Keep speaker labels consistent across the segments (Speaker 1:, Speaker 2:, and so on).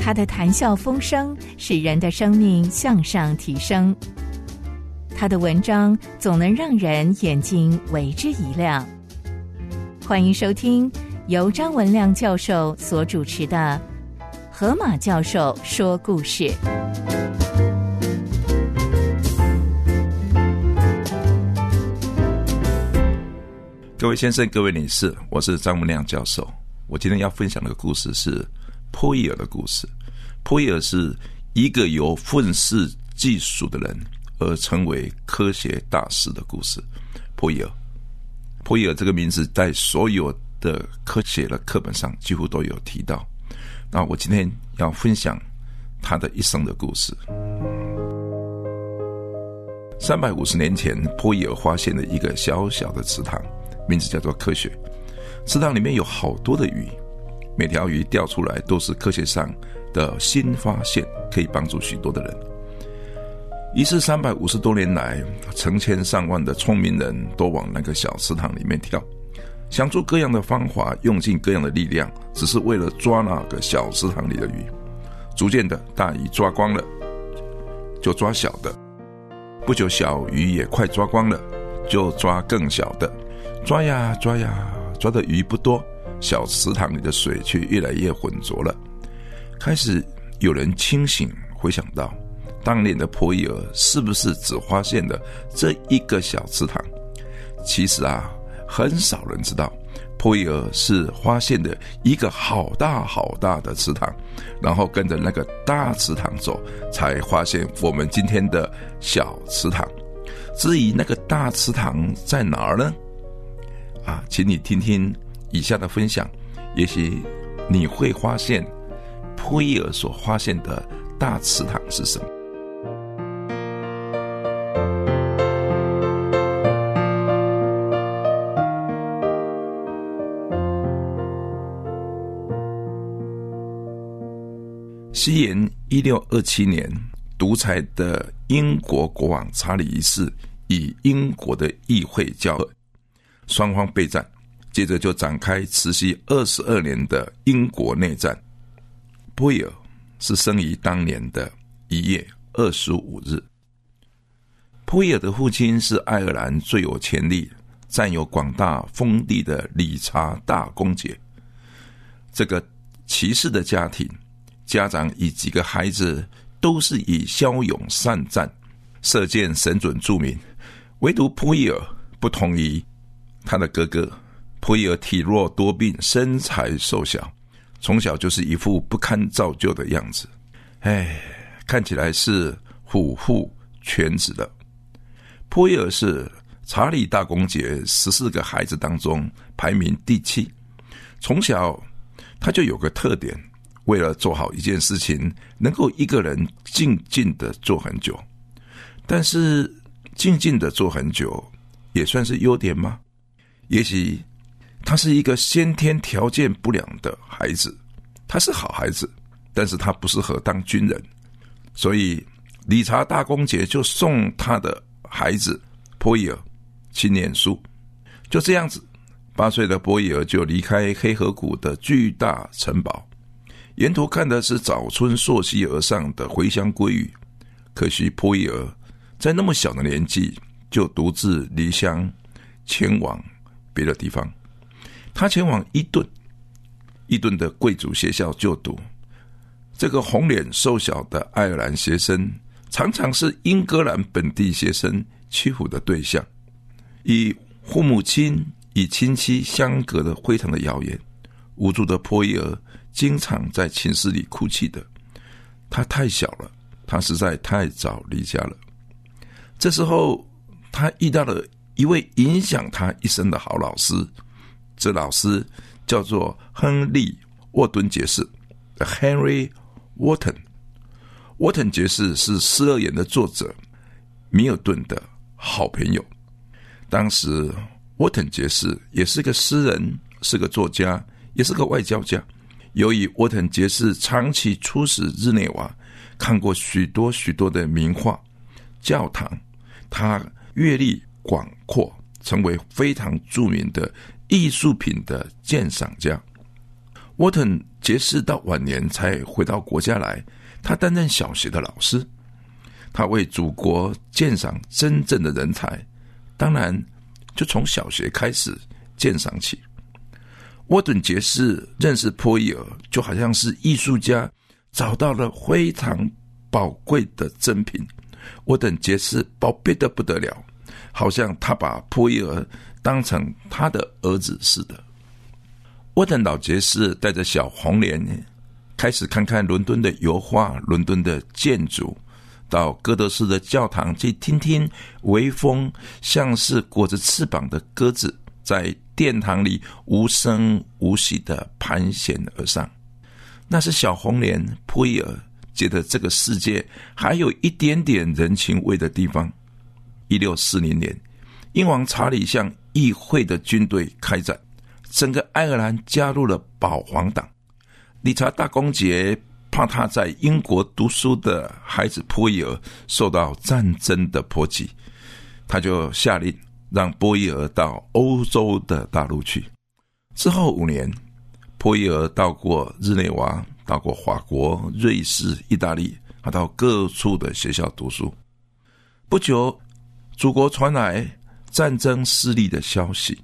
Speaker 1: 他的谈笑风生，使人的生命向上提升。他的文章总能让人眼睛为之一亮。欢迎收听由张文亮教授所主持的《河马教授说故事》。
Speaker 2: 各位先生、各位女士，我是张文亮教授。我今天要分享的故事是波伊尔的故事。波伊尔是一个由愤世嫉俗的人而成为科学大师的故事。波伊尔，波伊尔这个名字在所有的科学的课本上几乎都有提到。那我今天要分享他的一生的故事。三百五十年前，波伊尔发现了一个小小的池塘。名字叫做科学，池塘里面有好多的鱼，每条鱼钓出来都是科学上的新发现，可以帮助许多的人。于是三百五十多年来，成千上万的聪明人都往那个小池塘里面跳，想出各样的方法，用尽各样的力量，只是为了抓那个小池塘里的鱼。逐渐的，大鱼抓光了，就抓小的；不久，小鱼也快抓光了，就抓更小的。抓呀抓呀，抓的鱼不多，小池塘里的水却越来越浑浊了。开始有人清醒，回想到当年的波伊尔是不是只发现了这一个小池塘？其实啊，很少人知道，波伊尔是发现的一个好大好大的池塘，然后跟着那个大池塘走，才发现我们今天的小池塘。至于那个大池塘在哪儿呢？啊，请你听听以下的分享，也许你会发现，普伊尔所发现的大池塘是什么。西元一六二七年，独裁的英国国王查理一世与英国的议会交恶。双方备战，接着就展开持续二十二年的英国内战。波伊尔是生于当年的一月二十五日。波伊尔的父亲是爱尔兰最有潜力、占有广大封地的理查大公爵。这个骑士的家庭，家长以几个孩子都是以骁勇善战、射箭神准著名，唯独波伊尔不同于。他的哥哥普伊尔体弱多病，身材瘦小，从小就是一副不堪造就的样子。哎，看起来是虎父犬子的。普伊尔是查理大公爵十四个孩子当中排名第七。从小他就有个特点，为了做好一件事情，能够一个人静静的做很久。但是静静的做很久，也算是优点吗？也许他是一个先天条件不良的孩子，他是好孩子，但是他不适合当军人，所以理查大公爵就送他的孩子波伊尔去念书。就这样子，八岁的波伊尔就离开黑河谷的巨大城堡，沿途看的是早春溯溪而上的回乡归语。可惜波伊尔在那么小的年纪就独自离乡前往。别的地方，他前往伊顿，伊顿的贵族学校就读。这个红脸瘦小的爱尔兰学生，常常是英格兰本地学生欺负的对象。与父母亲与亲戚相隔的非常的遥远，无助的波伊尔经常在寝室里哭泣的。他太小了，他实在太早离家了。这时候，他遇到了。一位影响他一生的好老师，这老师叫做亨利·沃顿爵士 （Henry Wharton）。沃顿爵士是《失乐园》的作者米尔顿的好朋友。当时，沃顿爵士也是个诗人，是个作家，也是个外交家。由于沃顿爵士长期出使日内瓦，看过许多许多的名画、教堂，他阅历。广阔，成为非常著名的艺术品的鉴赏家。沃顿杰士到晚年才回到国家来，他担任小学的老师，他为祖国鉴赏真正的人才，当然就从小学开始鉴赏起。沃顿杰士认识波伊尔，就好像是艺术家找到了非常宝贵的珍品。沃顿杰士宝贝的不得了，好像他把普伊尔当成他的儿子似的。沃顿老杰士带着小红莲，开始看看伦敦的油画、伦敦的建筑，到哥德式的教堂去听听微风，像是裹着翅膀的鸽子在。殿堂里无声无息的盘旋而上，那是小红莲普伊尔觉得这个世界还有一点点人情味的地方。一六四零年，英王查理向议会的军队开战，整个爱尔兰加入了保皇党。理查大公爵怕他在英国读书的孩子波伊尔受到战争的波及，他就下令。让波伊尔到欧洲的大陆去。之后五年，波伊尔到过日内瓦，到过法国、瑞士、意大利，他到各处的学校读书。不久，祖国传来战争失利的消息。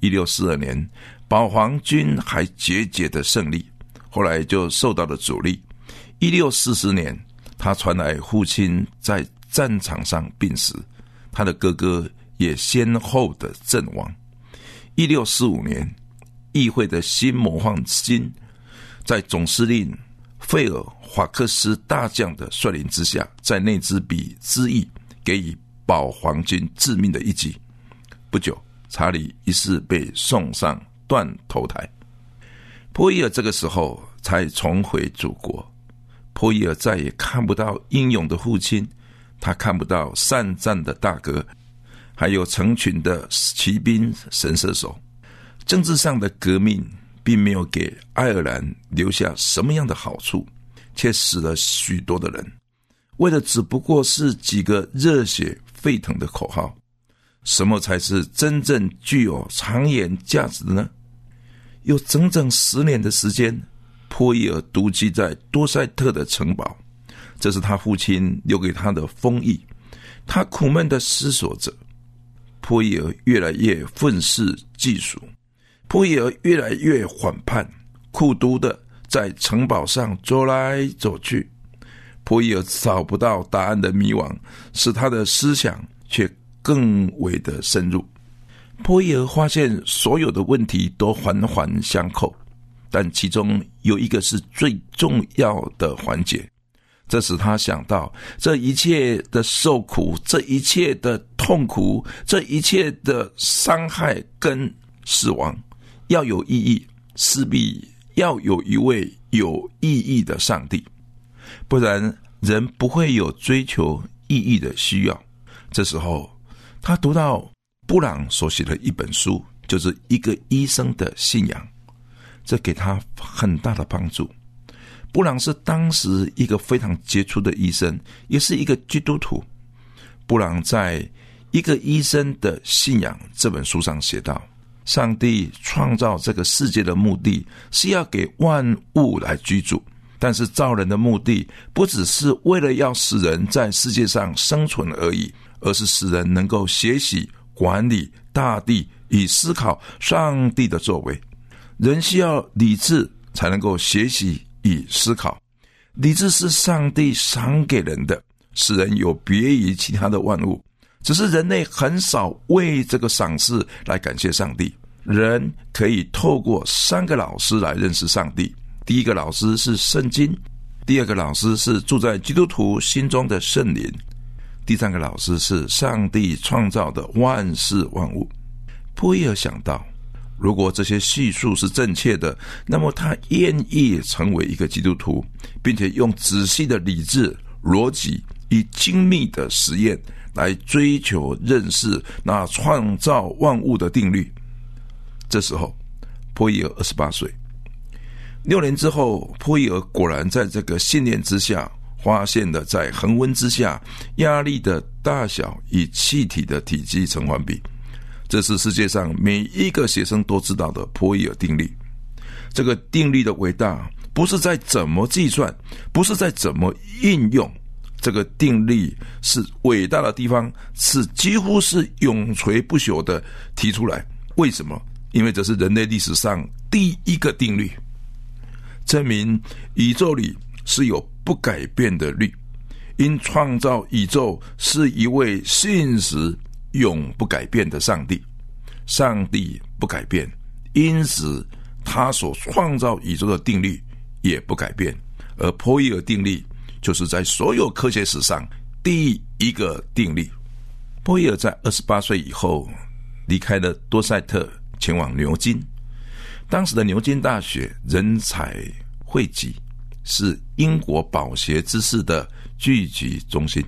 Speaker 2: 一六四二年，保皇军还节节的胜利，后来就受到了阻力。一六四四年，他传来父亲在战场上病死，他的哥哥。也先后的阵亡。一六四五年，议会的新魔幻军在总司令费尔法克斯大将的率领之下，在内兹比之役给予保皇军致命的一击。不久，查理一世被送上断头台。波伊尔这个时候才重回祖国。波伊尔再也看不到英勇的父亲，他看不到善战的大哥。还有成群的骑兵、神射手，政治上的革命并没有给爱尔兰留下什么样的好处，却死了许多的人。为的只不过是几个热血沸腾的口号。什么才是真正具有长远价值的呢？有整整十年的时间，波伊尔独居在多塞特的城堡，这是他父亲留给他的封印。他苦闷的思索着。波伊尔越来越愤世嫉俗，波伊尔越来越反叛，苦读的在城堡上走来走去。波伊尔找不到答案的迷惘，使他的思想却更为的深入。波伊尔发现所有的问题都环环相扣，但其中有一个是最重要的环节。这使他想到，这一切的受苦，这一切的痛苦，这一切的伤害跟死亡，要有意义，势必要有一位有意义的上帝，不然人不会有追求意义的需要。这时候，他读到布朗所写的一本书，就是一个医生的信仰，这给他很大的帮助。布朗是当时一个非常杰出的医生，也是一个基督徒。布朗在《一个医生的信仰》这本书上写道：“上帝创造这个世界的目的是要给万物来居住，但是造人的目的不只是为了要使人在世界上生存而已，而是使人能够学习管理大地，以思考上帝的作为。人需要理智才能够学习。”以思考，理智是上帝赏给人的，使人有别于其他的万物。只是人类很少为这个赏赐来感谢上帝。人可以透过三个老师来认识上帝：第一个老师是圣经；第二个老师是住在基督徒心中的圣灵；第三个老师是上帝创造的万事万物。波伊尔想到。如果这些叙述是正确的，那么他愿意成为一个基督徒，并且用仔细的理智、逻辑以精密的实验来追求认识那创造万物的定律。这时候，波伊尔二十八岁。六年之后，波伊尔果然在这个信念之下，发现了在恒温之下压力的大小与气体的体积成反比。这是世界上每一个学生都知道的波伊尔定律。这个定律的伟大，不是在怎么计算，不是在怎么应用。这个定律是伟大的地方，是几乎是永垂不朽的提出来。为什么？因为这是人类历史上第一个定律，证明宇宙里是有不改变的律。因创造宇宙是一位信实、永不改变的上帝，上帝不改变，因此他所创造宇宙的定律也不改变。而波伊尔定律就是在所有科学史上第一个定律。波伊尔在二十八岁以后离开了多塞特，前往牛津。当时的牛津大学人才汇集，是英国饱学之士的。聚集中心，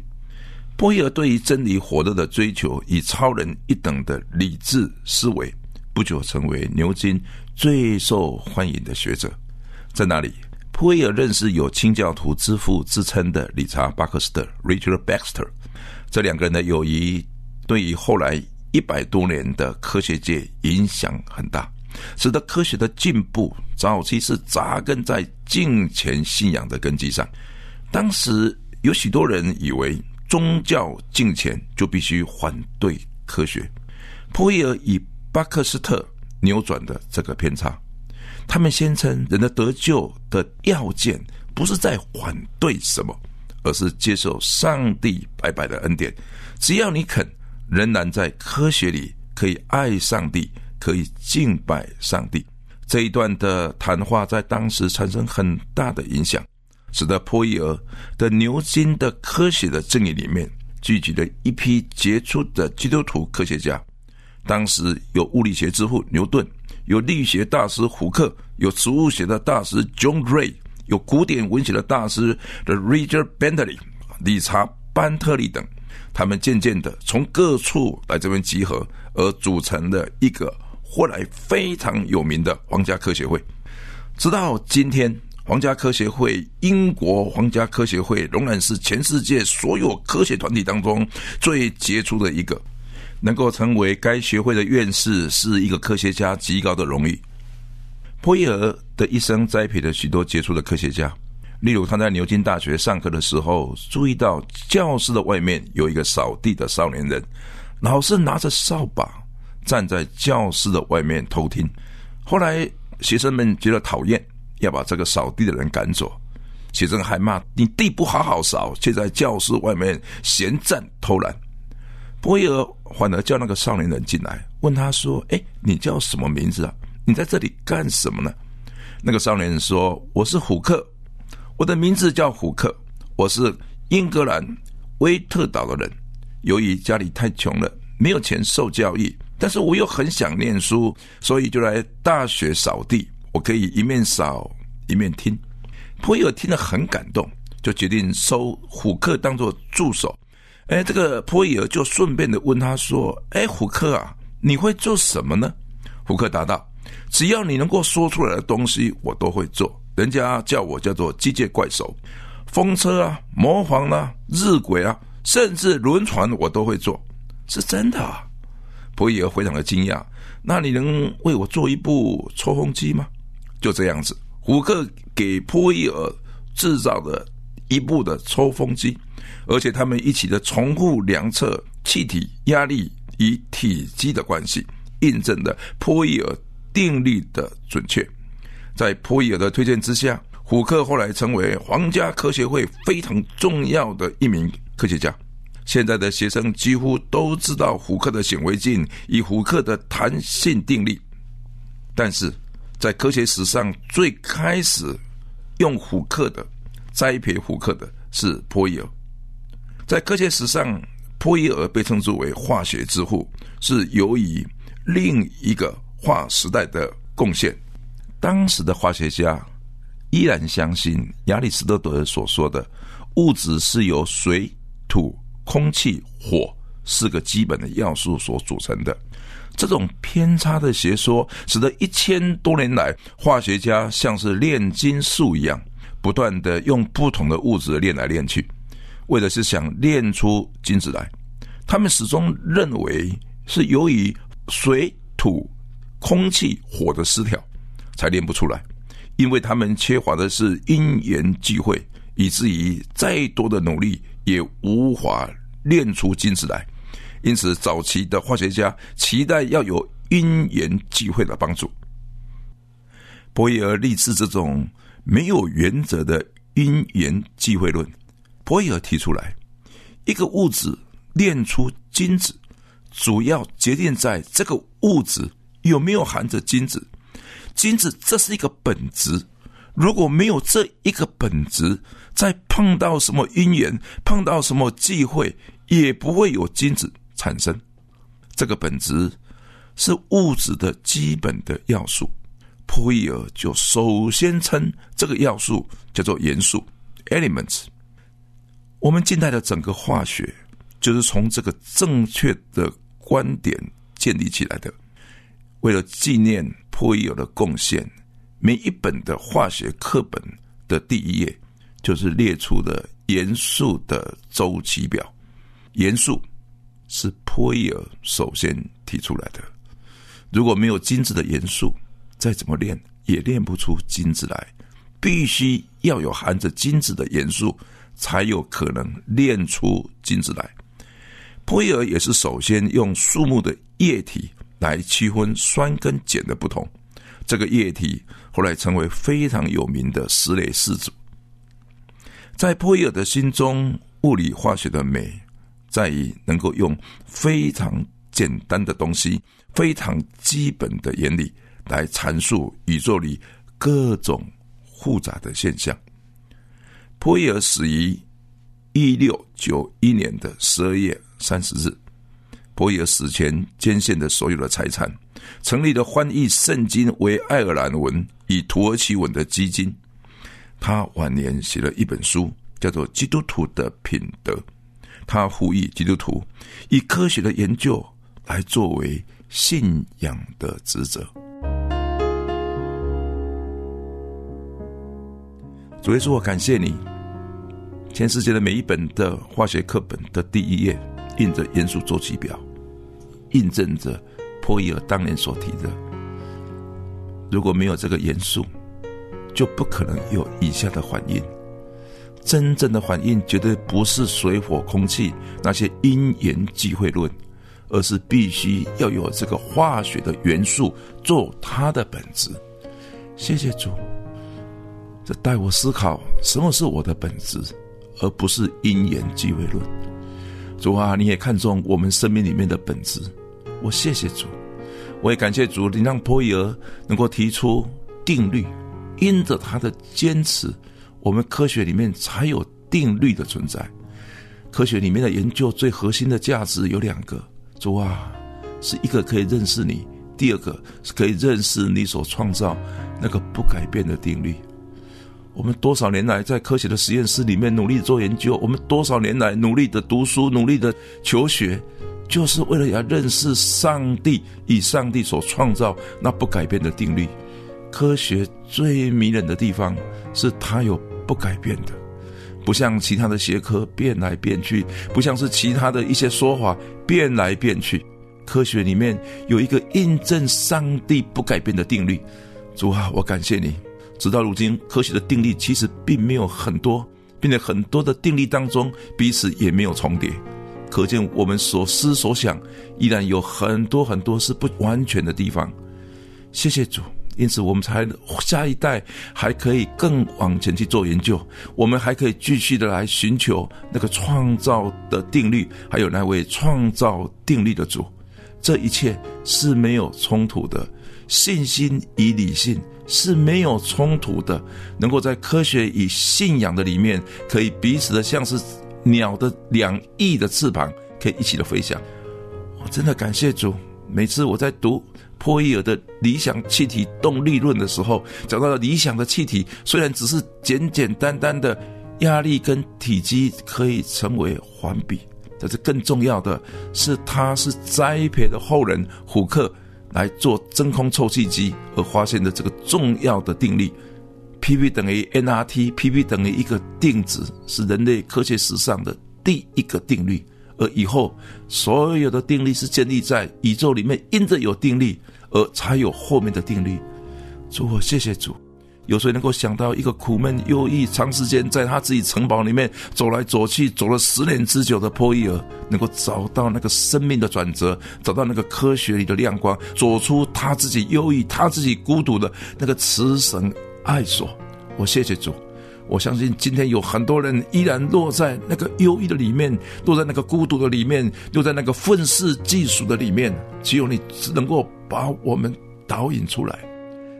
Speaker 2: 波伊尔对于真理火热的追求，以超人一等的理智思维，不久成为牛津最受欢迎的学者。在那里，波伊尔认识有清教徒之父之称的理查·巴克斯特 （Richard Baxter）。这两个人的友谊，对于后来一百多年的科学界影响很大，使得科学的进步早期是扎根在敬虔信仰的根基上。当时。有许多人以为宗教敬虔就必须反对科学。普伊尔以巴克斯特扭转的这个偏差，他们宣称人的得救的要件不是在反对什么，而是接受上帝白白的恩典。只要你肯，仍然在科学里可以爱上帝，可以敬拜上帝。这一段的谈话在当时产生很大的影响。使得波伊尔的牛津的科学的阵营里面聚集了一批杰出的基督徒科学家。当时有物理学之父牛顿，有力学大师胡克，有植物学的大师 John Ray，有古典文学的大师 The Richard Bentley、理查班特利等。他们渐渐的从各处来这边集合，而组成了一个后来非常有名的皇家科学会。直到今天。皇家科学会，英国皇家科学会仍然是全世界所有科学团体当中最杰出的一个。能够成为该学会的院士，是一个科学家极高的荣誉。波伊尔的一生栽培了许多杰出的科学家，例如他在牛津大学上课的时候，注意到教室的外面有一个扫地的少年人，老是拿着扫把站在教室的外面偷听。后来学生们觉得讨厌。要把这个扫地的人赶走，学生还骂你地不好好扫，却在教室外面闲站偷懒。波伊尔反而叫那个少年人进来，问他说：“哎，你叫什么名字啊？你在这里干什么呢？”那个少年人说：“我是虎克，我的名字叫虎克，我是英格兰威特岛的人。由于家里太穷了，没有钱受教育，但是我又很想念书，所以就来大学扫地。”我可以一面扫一面听，普伊尔听了很感动，就决定收虎克当做助手。哎，这个普伊尔就顺便的问他说：“哎，虎克啊，你会做什么呢？”虎克答道：“只要你能够说出来的东西，我都会做。人家叫我叫做机械怪手，风车啊，魔皇啊，日晷啊，甚至轮船我都会做，是真的。”啊。普伊尔非常的惊讶：“那你能为我做一部抽风机吗？”就这样子，虎克给波伊尔制造的一部的抽风机，而且他们一起的重复量测气体压力与体积的关系，印证了波伊尔定律的准确。在波伊尔的推荐之下，虎克后来成为皇家科学会非常重要的一名科学家。现在的学生几乎都知道虎克的显微镜与虎克的弹性定律，但是。在科学史上最开始用虎克的栽培虎克的是波伊尔。在科学史上，波伊尔被称之为化学之父，是由于另一个划时代的贡献。当时的化学家依然相信亚里士多德所说的物质是由水、土、空气、火四个基本的要素所组成的。这种偏差的学说，使得一千多年来，化学家像是炼金术一样，不断的用不同的物质炼来炼去，为的是想炼出金子来。他们始终认为是由于水、土、空气、火的失调，才练不出来，因为他们缺乏的是因缘际会，以至于再多的努力也无法练出金子来。因此，早期的化学家期待要有因缘际会的帮助。波伊尔立志这种没有原则的因缘际会论。波伊尔提出来，一个物质炼出金子，主要决定在这个物质有没有含着金子。金子这是一个本质，如果没有这一个本质，再碰到什么因缘，碰到什么忌讳，也不会有金子产生。这个本质是物质的基本的要素。普伊尔就首先称这个要素叫做元素 （elements）。我们近代的整个化学，就是从这个正确的观点建立起来的。为了纪念普伊尔的贡献，每一本的化学课本的第一页就是列出的元素的周期表。元素是波伊尔首先提出来的。如果没有金子的元素，再怎么练也练不出金子来，必须要有含着金子的元素，才有可能练出金子来。波伊尔也是首先用树木的液体来区分酸跟碱的不同，这个液体后来成为非常有名的石磊四组。在波伊尔的心中，物理化学的美在于能够用非常简单的东西、非常基本的原理。来阐述宇宙里各种复杂的现象。波伊尔死于一六九一年的十二月三十日。波伊尔死前捐献的所有的财产，成立了翻译圣经为爱尔兰文以土耳其文的基金。他晚年写了一本书，叫做《基督徒的品德》。他呼吁基督徒以科学的研究来作为信仰的职责。主耶稣，我感谢你。全世界的每一本的化学课本的第一页印着元素周期表，印证着波伊尔当年所提的：如果没有这个元素，就不可能有以下的反应。真正的反应绝对不是水火空气那些因缘际会论，而是必须要有这个化学的元素做它的本质。谢谢主。这带我思考什么是我的本质，而不是因缘机会论。主啊，你也看重我们生命里面的本质。我谢谢主，我也感谢主，你让波伊尔能够提出定律，因着他的坚持，我们科学里面才有定律的存在。科学里面的研究最核心的价值有两个：主啊，是一个可以认识你；第二个是可以认识你所创造那个不改变的定律。我们多少年来在科学的实验室里面努力做研究，我们多少年来努力的读书、努力的求学，就是为了要认识上帝与上帝所创造那不改变的定律。科学最迷人的地方是它有不改变的，不像其他的学科变来变去，不像是其他的一些说法变来变去。科学里面有一个印证上帝不改变的定律。主啊，我感谢你。直到如今，科学的定律其实并没有很多，并且很多的定律当中彼此也没有重叠，可见我们所思所想依然有很多很多是不完全的地方。谢谢主，因此我们才下一代还可以更往前去做研究，我们还可以继续的来寻求那个创造的定律，还有那位创造定律的主。这一切是没有冲突的，信心与理性。是没有冲突的，能够在科学与信仰的里面，可以彼此的像是鸟的两翼的翅膀，可以一起的飞翔。我真的感谢主。每次我在读波伊尔的理想气体动力论的时候，讲到了理想的气体，虽然只是简简单单的压力跟体积可以成为环比，但是更重要的是，它是栽培的后人虎克。来做真空抽气机而发现的这个重要的定律，P_V 等于 nRT，P_V 等于一个定值，是人类科学史上的第一个定律。而以后所有的定律是建立在宇宙里面，因着有定律而才有后面的定律。主，我谢谢主。有谁能够想到一个苦闷忧郁、长时间在他自己城堡里面走来走去、走了十年之久的破伊尔，能够找到那个生命的转折，找到那个科学里的亮光，走出他自己忧郁、他自己孤独的那个慈神爱所？我谢谢主。我相信今天有很多人依然落在那个忧郁的里面，落在那个孤独的里面，落在那个愤世嫉俗的里面。只有你只能够把我们导引出来，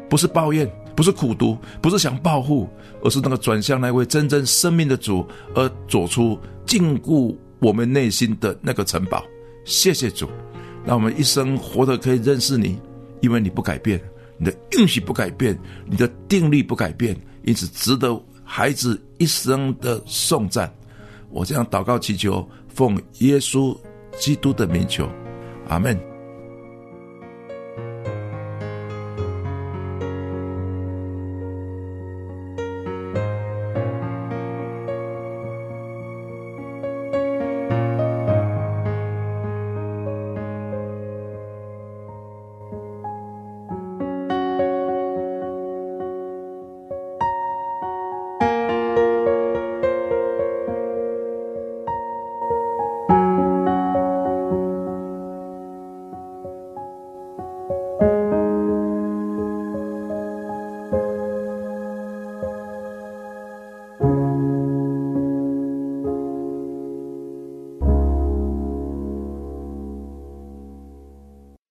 Speaker 2: 不是抱怨。不是苦读，不是想报复，而是那个转向那位真正生命的主，而走出禁锢我们内心的那个城堡。谢谢主，让我们一生活得可以认识你，因为你不改变，你的运气不改变，你的定力不改变，因此值得孩子一生的颂赞。我这样祷告祈求，奉耶稣基督的名求，阿门。